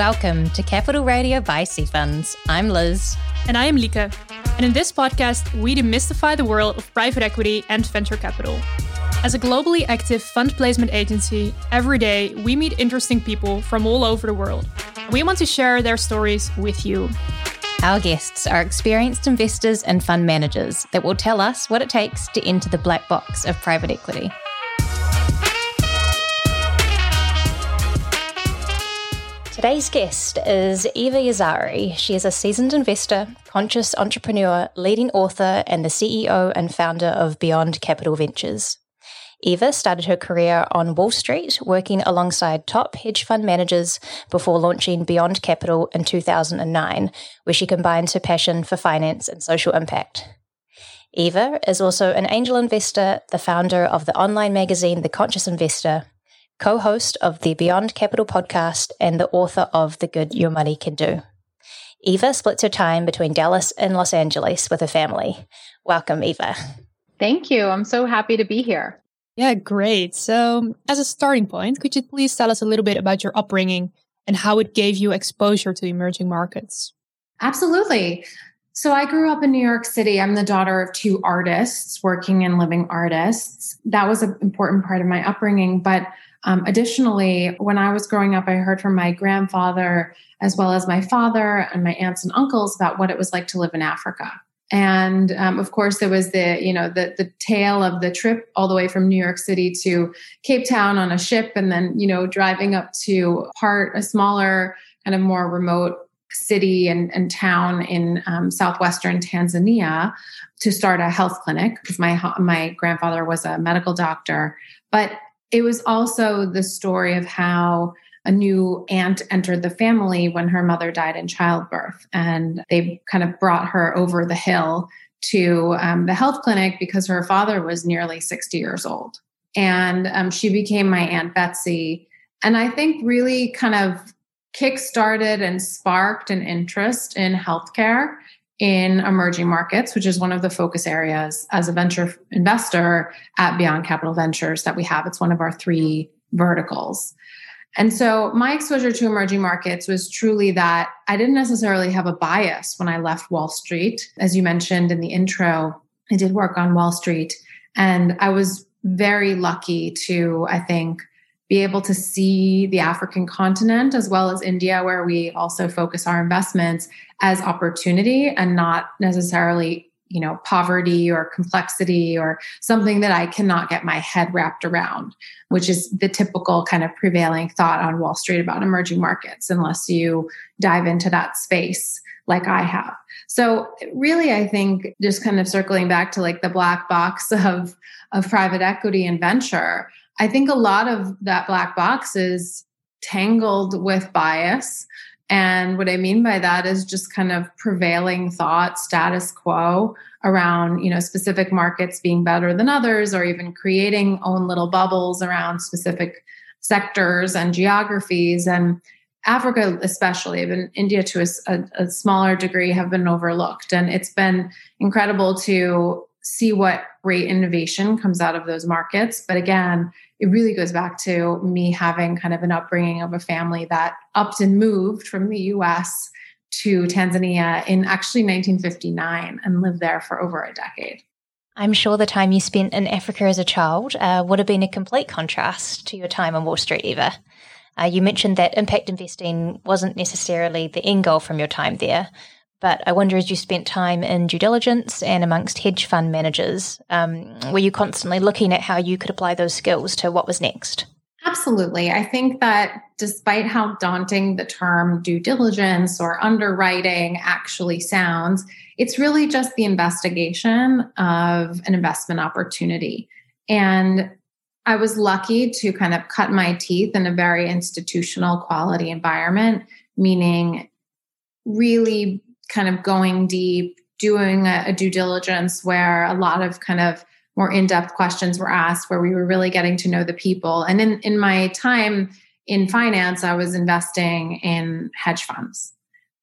Welcome to Capital Radio by Funds. I'm Liz. And I am Lika. And in this podcast, we demystify the world of private equity and venture capital. As a globally active fund placement agency, every day we meet interesting people from all over the world. We want to share their stories with you. Our guests are experienced investors and fund managers that will tell us what it takes to enter the black box of private equity. Today's guest is Eva Yazhari. She is a seasoned investor, conscious entrepreneur, leading author, and the CEO and founder of Beyond Capital Ventures. Eva started her career on Wall Street, working alongside top hedge fund managers before launching Beyond Capital in 2009, where she combines her passion for finance and social impact. Eva is also an angel investor, the founder of the online magazine The Conscious Investor, co host of the Beyond Capital podcast, and the author of The Good Your Money Can Do. Eva splits her time between Dallas and Los Angeles with her family. Welcome, Eva. Thank you. I'm so happy to be here. Yeah, great. So, as a starting point, could you please tell us a little bit about your upbringing and how it gave you exposure to emerging markets? Absolutely. So, I grew up in New York City. I'm the daughter of two artists, working and living artists. That was an important part of my upbringing. But um, additionally, when I was growing up, I heard from my grandfather, as well as my father and my aunts and uncles, about what it was like to live in Africa. And um, of course, there was the you know the the tale of the trip all the way from New York City to Cape Town on a ship, and then you know driving up to part a smaller kind of more remote city and, and town in um, southwestern Tanzania to start a health clinic because my my grandfather was a medical doctor. But it was also the story of how a new aunt entered the family when her mother died in childbirth. And they kind of brought her over the hill to um, the health clinic because her father was nearly 60 years old. And um, she became my Aunt Betsy. And I think really kind of kick-started and sparked an interest in healthcare in emerging markets, which is one of the focus areas as a venture investor at Beyond Capital Ventures that we have. It's one of our three verticals. And so my exposure to emerging markets was truly that I didn't necessarily have a bias when I left Wall Street. As you mentioned in the intro, I did work on Wall Street and I was very lucky to, I think, be able to see the African continent as well as India, where we also focus our investments as opportunity and not necessarily you know poverty or complexity or something that i cannot get my head wrapped around which is the typical kind of prevailing thought on wall street about emerging markets unless you dive into that space like i have. So really i think just kind of circling back to like the black box of of private equity and venture I think a lot of that black box is tangled with bias. And what I mean by that is just kind of prevailing thought, status quo around, you know, specific markets being better than others, or even creating own little bubbles around specific sectors and geographies. And Africa, especially, even India to a, a smaller degree, have been overlooked. And it's been incredible to see what great innovation comes out of those markets. But again, it really goes back to me having kind of an upbringing of a family that upped and moved from the US to Tanzania in actually 1959 and lived there for over a decade. I'm sure the time you spent in Africa as a child uh, would have been a complete contrast to your time on Wall Street, Eva. Uh, you mentioned that impact investing wasn't necessarily the end goal from your time there. But I wonder, as you spent time in due diligence and amongst hedge fund managers, um, were you constantly looking at how you could apply those skills to what was next? Absolutely. I think that despite how daunting the term due diligence or underwriting actually sounds, it's really just the investigation of an investment opportunity. And I was lucky to kind of cut my teeth in a very institutional quality environment, meaning really kind of going deep, doing a, a due diligence where a lot of kind of more in-depth questions were asked where we were really getting to know the people. And in, in my time in finance i was investing in hedge funds.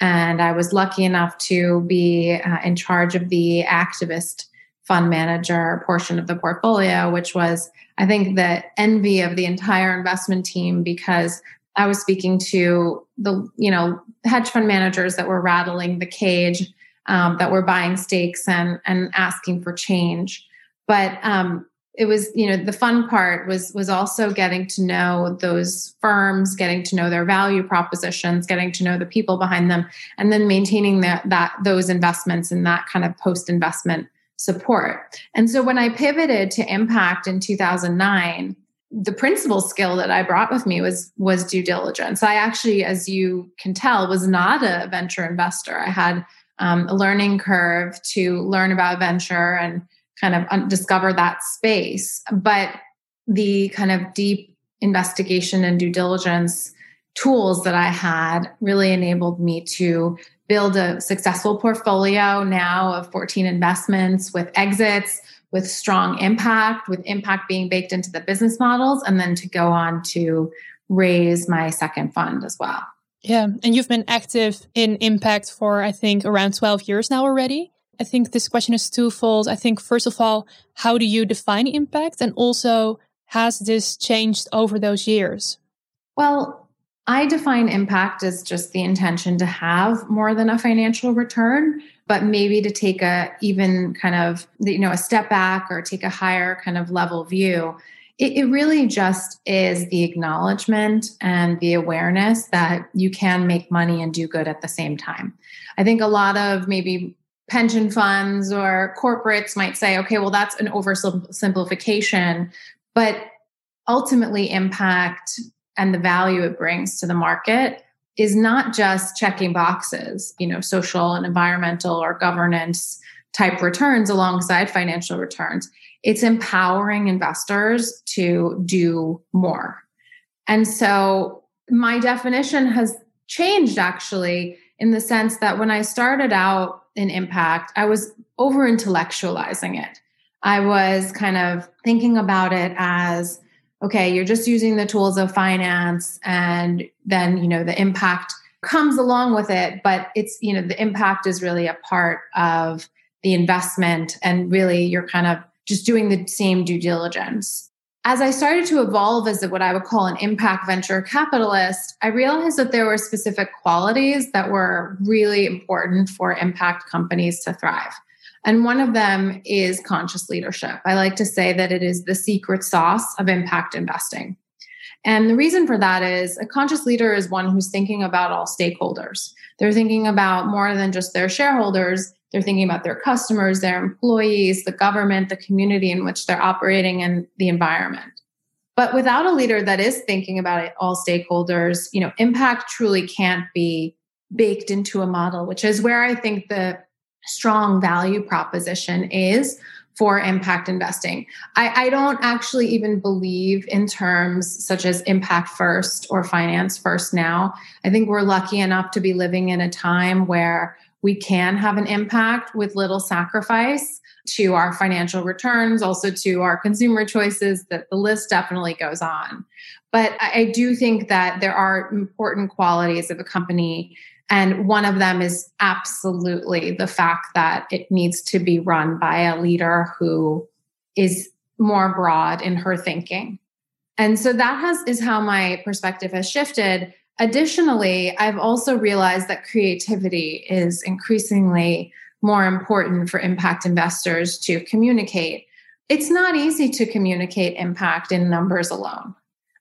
And i was lucky enough to be uh, in charge of the activist fund manager portion of the portfolio which was i think the envy of the entire investment team because I was speaking to the, you know, hedge fund managers that were rattling the cage, um, that were buying stakes and and asking for change. But um, it was you know the fun part was was also getting to know those firms getting to know their value propositions getting to know the people behind them and then maintaining that that those investments and that kind of post investment support and so when i pivoted to impact in 2009 the principal skill that i brought with me was was due diligence i actually as you can tell was not a venture investor i had um, a learning curve to learn about venture and kind of discover that space. But the kind of deep investigation and due diligence tools that I had really enabled me to build a successful portfolio now of 14 investments with exits, with strong impact, with impact being baked into the business models, and then to go on to raise my second fund as well. Yeah. And you've been active in impact for, I think, around 12 years now already. I think this question is twofold. I think, first of all, how do you define impact? And also, has this changed over those years? Well, I define impact as just the intention to have more than a financial return, but maybe to take a even kind of, you know, a step back or take a higher kind of level view. It, it really just is the acknowledgement and the awareness that you can make money and do good at the same time. I think a lot of maybe pension funds or corporates might say, okay, well, that's an oversimplification, but ultimately, impact and the value it brings to the market is not just checking boxes, you know, social and environmental or governance type returns alongside financial returns. It's empowering investors to do more. And so my definition has changed actually in the sense that when I started out in impact, I was over intellectualizing it. I was kind of thinking about it as okay, you're just using the tools of finance and then, you know, the impact comes along with it, but it's, you know, the impact is really a part of the investment and really you're kind of just doing the same due diligence as I started to evolve as what I would call an impact venture capitalist, I realized that there were specific qualities that were really important for impact companies to thrive. And one of them is conscious leadership. I like to say that it is the secret sauce of impact investing. And the reason for that is a conscious leader is one who's thinking about all stakeholders. They're thinking about more than just their shareholders, they're thinking about their customers, their employees, the government, the community in which they're operating, and the environment. But without a leader that is thinking about it, all stakeholders, you know, impact truly can't be baked into a model, which is where I think the strong value proposition is for impact investing. I, I, don't actually even believe in terms such as impact first or finance first now. I think we're lucky enough to be living in a time where we can have an impact with little sacrifice to our financial returns, also to our consumer choices, that the list definitely goes on. But I do think that there are important qualities of a company. And one of them is absolutely the fact that it needs to be run by a leader who is more broad in her thinking. And so that has is how my perspective has shifted Additionally, I've also realized that creativity is increasingly more important for impact investors to communicate. It's not easy to communicate impact in numbers alone.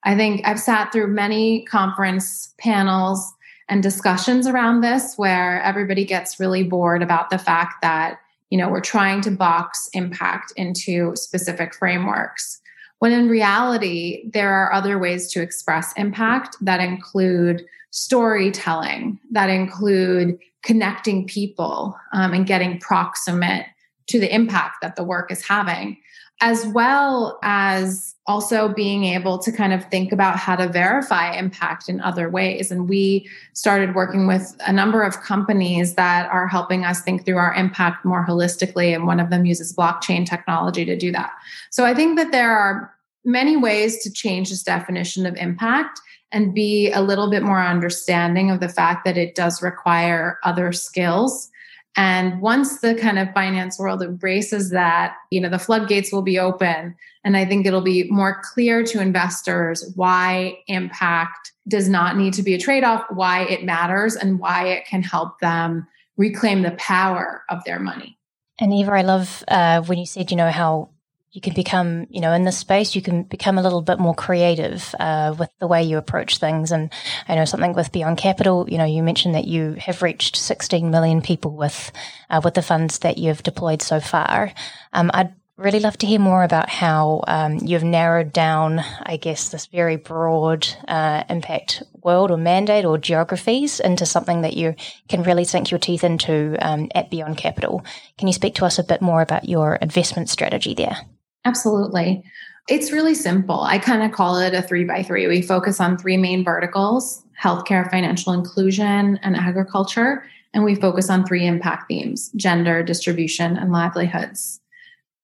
I think I've sat through many conference panels and discussions around this where everybody gets really bored about the fact that you know we're trying to box impact into specific frameworks. When in reality, there are other ways to express impact that include storytelling, that include connecting people um, and getting proximate to the impact that the work is having, as well as also being able to kind of think about how to verify impact in other ways. And we started working with a number of companies that are helping us think through our impact more holistically. And one of them uses blockchain technology to do that. So I think that there are many ways to change this definition of impact and be a little bit more understanding of the fact that it does require other skills And once the kind of finance world embraces that, you know, the floodgates will be open. And I think it'll be more clear to investors why impact does not need to be a trade off, why it matters, and why it can help them reclaim the power of their money. And Eva, I love uh, when you said, you know, how you can become, you know, in this space, you can become a little bit more creative uh, with the way you approach things. And I know something with Beyond Capital, you know, you mentioned that you have reached 16 million people with uh, with the funds that you've deployed so far. Um, I'd really love to hear more about how um, you've narrowed down, I guess, this very broad uh, impact world or mandate or geographies into something that you can really sink your teeth into um, at Beyond Capital. Can you speak to us a bit more about your investment strategy there? Absolutely. It's really simple. I kind of call it a three by three. We focus on three main verticals healthcare, financial inclusion, and agriculture. And we focus on three impact themes gender, distribution, and livelihoods.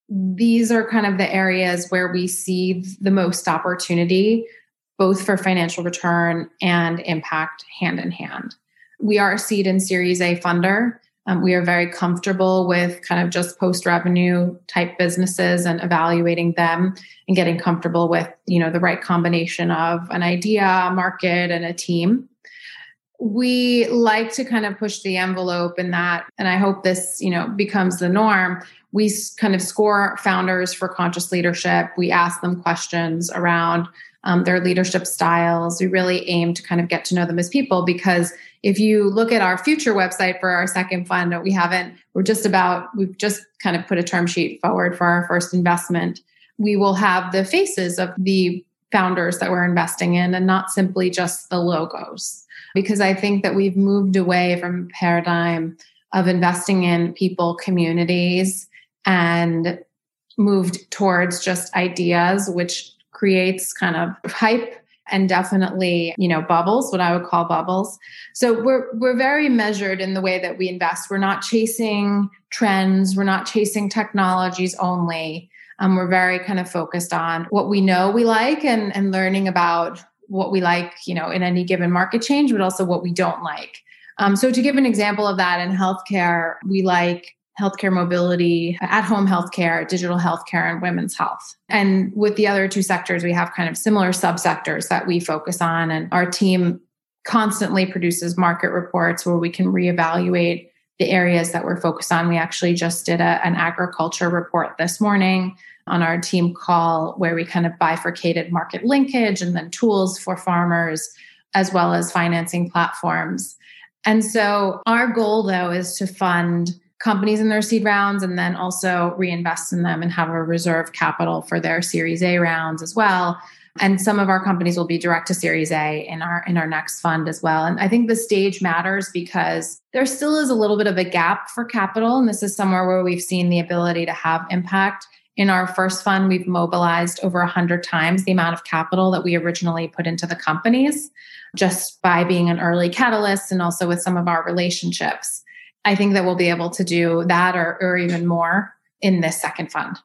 These are kind of the areas where we see the most opportunity, both for financial return and impact hand in hand. We are a seed and series A funder. Um, we are very comfortable with kind of just post revenue type businesses and evaluating them and getting comfortable with you know the right combination of an idea, market, and a team. We like to kind of push the envelope in that, and I hope this you know becomes the norm. We kind of score founders for conscious leadership. We ask them questions around um, their leadership styles. We really aim to kind of get to know them as people because if you look at our future website for our second fund, we haven't, we're just about, we've just kind of put a term sheet forward for our first investment. We will have the faces of the founders that we're investing in and not simply just the logos. Because I think that we've moved away from paradigm of investing in people, communities, and moved towards just ideas, which creates kind of hype and definitely, you know, bubbles, what I would call bubbles. So we're we're very measured in the way that we invest. We're not chasing trends, we're not chasing technologies only. Um, we're very kind of focused on what we know we like and and learning about what we like, you know, in any given market change, but also what we don't like. Um, so to give an example of that in healthcare, we like healthcare mobility, at home healthcare, digital healthcare, and women's health. And with the other two sectors, we have kind of similar subsectors that we focus on. And our team constantly produces market reports where we can reevaluate the areas that we're focused on. We actually just did a, an agriculture report this morning on our team call where we kind of bifurcated market linkage and then tools for farmers as well as financing platforms. And so our goal though is to fund companies in their seed rounds and then also reinvest in them and have a reserve capital for their series A rounds as well. And some of our companies will be direct to series A in our in our next fund as well. And I think the stage matters because there still is a little bit of a gap for capital and this is somewhere where we've seen the ability to have impact. In our first fund, we've mobilized over 100 times the amount of capital that we originally put into the companies just by being an early catalyst and also with some of our relationships. I think that we'll be able to do that or, or even more in this second fund.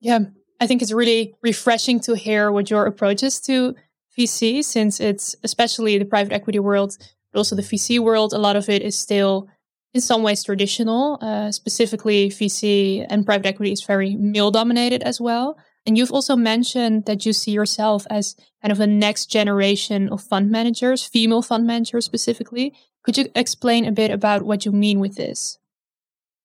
Yeah, I think it's really refreshing to hear what your approach is to VC, since it's especially the private equity world, but also the VC world. A lot of it is still in some ways traditional. Uh, specifically, VC and private equity is very male dominated as well. And you've also mentioned that you see yourself as kind of a next generation of fund managers, female fund managers specifically. Could you explain a bit about what you mean with this?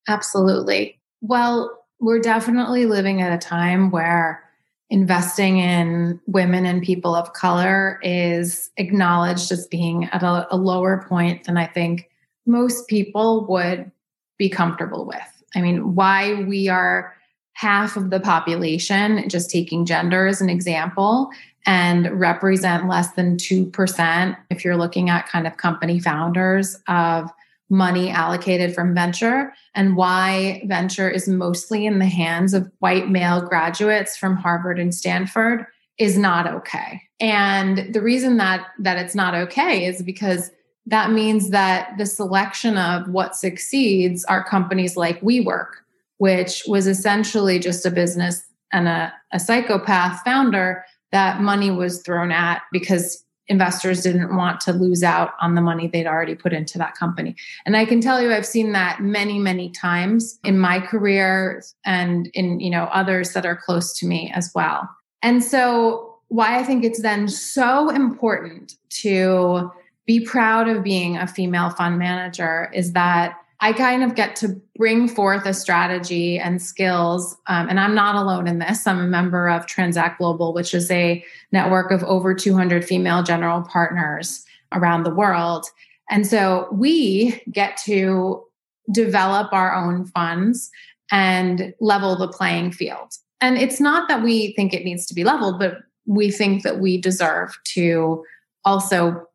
Absolutely. Well, we're definitely living at a time where investing in women and people of color is acknowledged as being at a, a, lower point than I think most people would be comfortable with. I mean, why we are half of the population, just taking gender as an example, and represent less than 2% if you're looking at kind of company founders of money allocated from venture and why venture is mostly in the hands of white male graduates from Harvard and Stanford is not okay. And the reason that that it's not okay is because that means that the selection of what succeeds are companies like WeWork, which was essentially just a business and a, a psychopath founder that money was thrown at because investors didn't want to lose out on the money they'd already put into that company. And I can tell you I've seen that many many times in my career and in you know others that are close to me as well. And so why I think it's then so important to be proud of being a female fund manager is that I kind of get to bring forth a strategy and skills. Um, and I'm not alone in this. I'm a member of Transact Global, which is a network of over 200 female general partners around the world. And so we get to develop our own funds and level the playing field. And it's not that we think it needs to be leveled, but we think that we deserve to also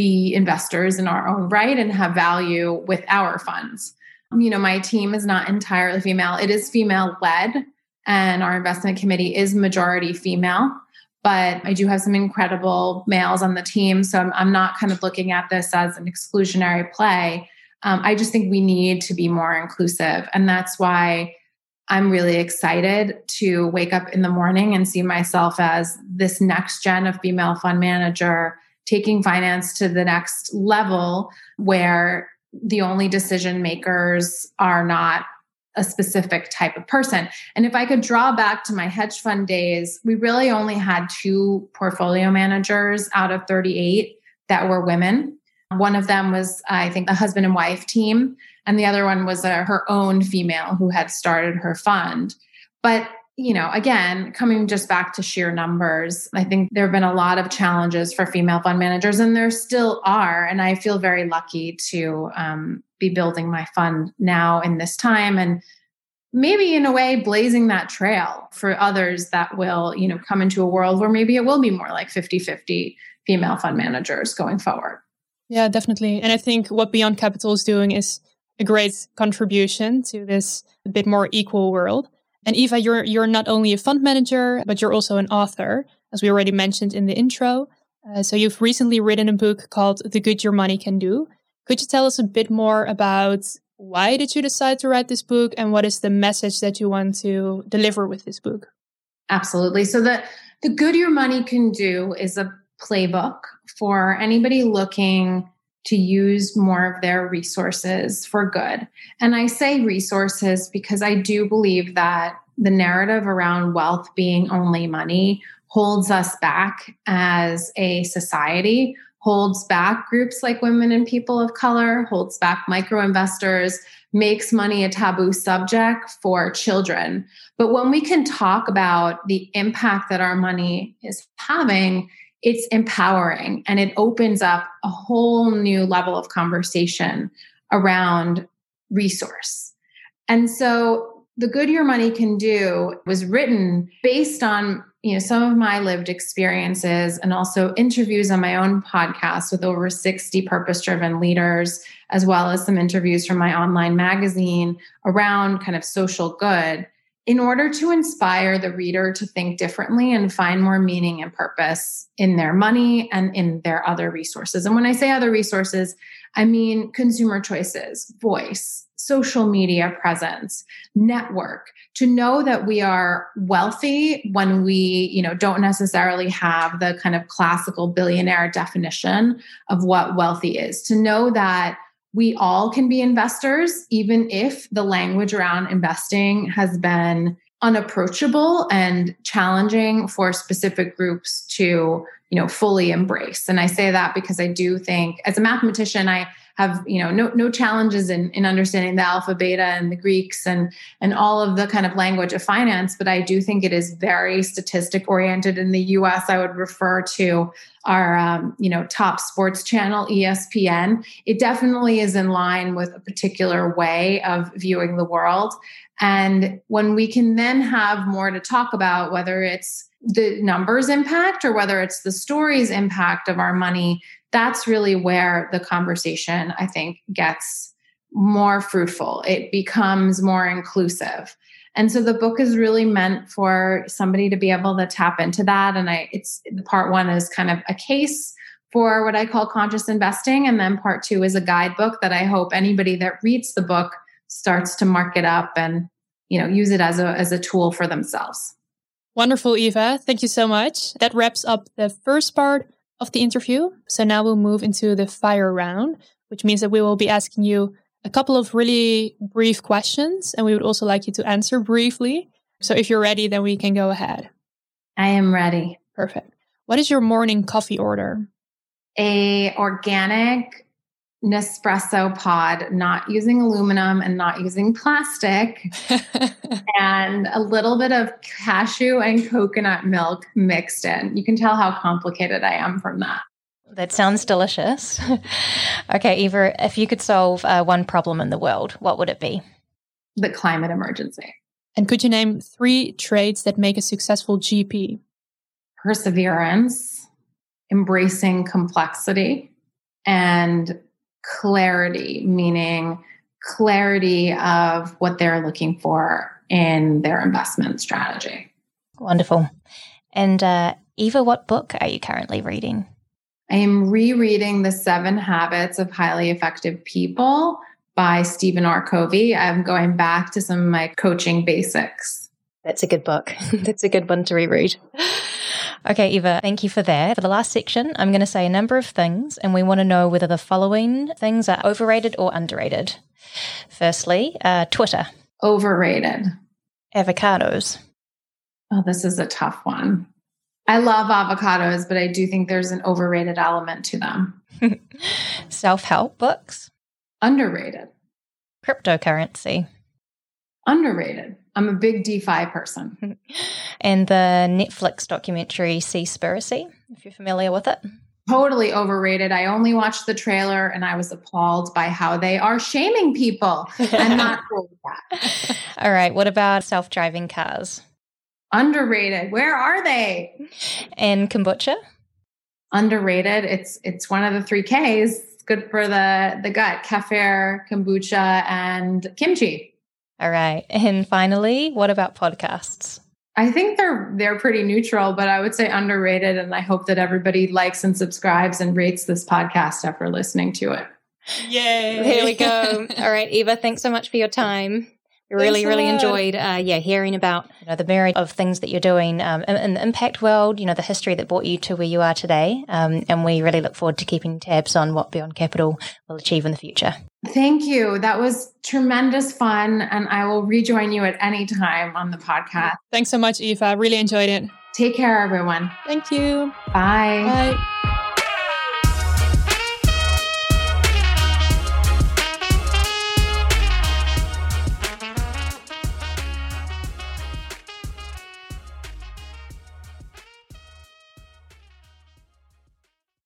be investors in our own right and have value with our funds. You know, my team is not entirely female, it is female led, and our investment committee is majority female. But I do have some incredible males on the team. So I'm, I'm not kind of looking at this as an exclusionary play. Um, I just think we need to be more inclusive. And that's why I'm really excited to wake up in the morning and see myself as this next gen of female fund manager taking finance to the next level where the only decision makers are not a specific type of person. And if I could draw back to my hedge fund days, we really only had two portfolio managers out of 38 that were women. One of them was, I think, a husband and wife team, and the other one was a, her own female who had started her fund. But you know, again, coming just back to sheer numbers, I think there have been a lot of challenges for female fund managers, and there still are. And I feel very lucky to um, be building my fund now in this time and maybe in a way blazing that trail for others that will, you know, come into a world where maybe it will be more like 50 50 female fund managers going forward. Yeah, definitely. And I think what Beyond Capital is doing is a great contribution to this a bit more equal world. And Eva, you're you're not only a fund manager, but you're also an author, as we already mentioned in the intro. Uh, so you've recently written a book called "The Good Your Money Can Do." Could you tell us a bit more about why did you decide to write this book, and what is the message that you want to deliver with this book? Absolutely. So the the Good Your Money Can Do is a playbook for anybody looking to use more of their resources for good. And I say resources because I do believe that the narrative around wealth being only money holds us back as a society, holds back groups like women and people of color, holds back micro investors, makes money a taboo subject for children. But when we can talk about the impact that our money is having, it's empowering and it opens up a whole new level of conversation around resource. And so the good your money can do was written based on you know some of my lived experiences and also interviews on my own podcast with over 60 purpose driven leaders as well as some interviews from my online magazine around kind of social good in order to inspire the reader to think differently and find more meaning and purpose in their money and in their other resources. And when I say other resources, I mean consumer choices, voice, social media presence, network, to know that we are wealthy when we, you know, don't necessarily have the kind of classical billionaire definition of what wealthy is. To know that we all can be investors, even if the language around investing has been unapproachable and challenging for specific groups to you know fully embrace. And i say that because i do think as a mathematician i have you know no no challenges in in understanding the alpha beta and the greeks and and all of the kind of language of finance but i do think it is very statistic oriented in the us i would refer to our um, you know top sports channel espn it definitely is in line with a particular way of viewing the world and when we can then have more to talk about whether it's the numbers impact or whether it's the stories impact of our money that's really where the conversation, I think, gets more fruitful. It becomes more inclusive. And so the book is really meant for somebody to be able to tap into that. And I, it's part one is kind of a case for what I call conscious investing. And then part two is a guidebook that I hope anybody that reads the book starts to mark it up and, you know, use it as a, as a tool for themselves. Wonderful, Eva. Thank you so much. That wraps up the first part of the interview. So now we'll move into the fire round, which means that we will be asking you a couple of really brief questions and we would also like you to answer briefly. So if you're ready, then we can go ahead. I am ready. Perfect. What is your morning coffee order? A organic Nespresso pod, not using aluminum and not using plastic, and a little bit of cashew and coconut milk mixed in. You can tell how complicated I am from that. That sounds delicious. okay, Eva, if you could solve uh, one problem in the world, what would it be? The climate emergency. And could you name three traits that make a successful GP? Perseverance, embracing complexity, and clarity, meaning clarity of what they're looking for in their investment strategy. Wonderful. And uh, Eva, what book are you currently reading? I am rereading The Seven Habits of Highly Effective People by Stephen R. Covey. I'm going back to some of my coaching basics. That's a good book. That's a good one to reread. Okay, Eva, thank you for that. For the last section, I'm going to say a number of things, and we want to know whether the following things are overrated or underrated. Firstly, uh, Twitter. Overrated. Avocados. Oh, this is a tough one. I love avocados, but I do think there's an overrated element to them. Self help books. Underrated. Cryptocurrency. Underrated. I'm a big DeFi person. and the Netflix documentary Seaspiracy, if you're familiar with it. Totally overrated. I only watched the trailer and I was appalled by how they are shaming people. I'm not cool with that. All right. What about self driving cars? Underrated. Where are they? And kombucha? Underrated. It's it's one of the three Ks. It's good for the the gut. Kefir, kombucha, and kimchi. All right. And finally, what about podcasts? I think they're they're pretty neutral, but I would say underrated and I hope that everybody likes and subscribes and rates this podcast after listening to it. Yay. Here we go. All right, Eva, thanks so much for your time We really, really enjoyed, uh, yeah, hearing about you know, the myriad of things that you're doing um, in, in, the impact world. You know, the history that brought you to where you are today, um, and we really look forward to keeping tabs on what Beyond Capital will achieve in the future. Thank you. That was tremendous fun, and I will rejoin you at any time on the podcast. Thanks so much, Eva. Really enjoyed it. Take care, everyone. Thank you. Bye. Bye.